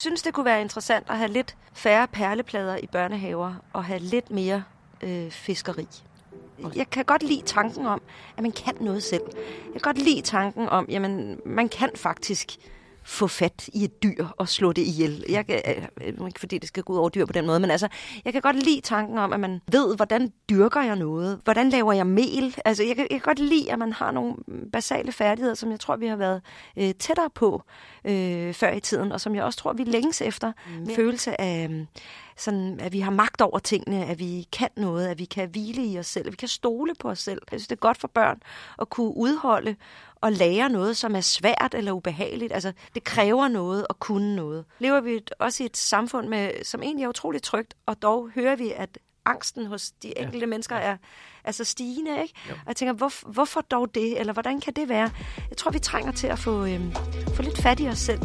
synes, det kunne være interessant at have lidt færre perleplader i børnehaver og have lidt mere øh, fiskeri. Jeg kan godt lide tanken om, at man kan noget selv. Jeg kan godt lide tanken om, at man kan faktisk få fat i et dyr og slå det ihjel. Jeg kan, øh, ikke fordi det skal gå ud over dyr på den måde, men altså, jeg kan godt lide tanken om, at man ved, hvordan dyrker jeg noget? Hvordan laver jeg mel? Altså, jeg kan, jeg kan godt lide, at man har nogle basale færdigheder, som jeg tror, vi har været øh, tættere på øh, før i tiden, og som jeg også tror, vi længes efter. Mm. Følelse af, sådan, at vi har magt over tingene, at vi kan noget, at vi kan hvile i os selv, at vi kan stole på os selv. Jeg synes, det er godt for børn at kunne udholde og lære noget, som er svært eller ubehageligt. Altså, det kræver noget at kunne noget. Lever vi også i et samfund, med, som egentlig er utroligt trygt, og dog hører vi, at angsten hos de enkelte ja. mennesker er, er så stigende. Ikke? Og jeg tænker, hvor, hvorfor dog det? Eller hvordan kan det være? Jeg tror, vi trænger til at få, øhm, få lidt fat i os selv.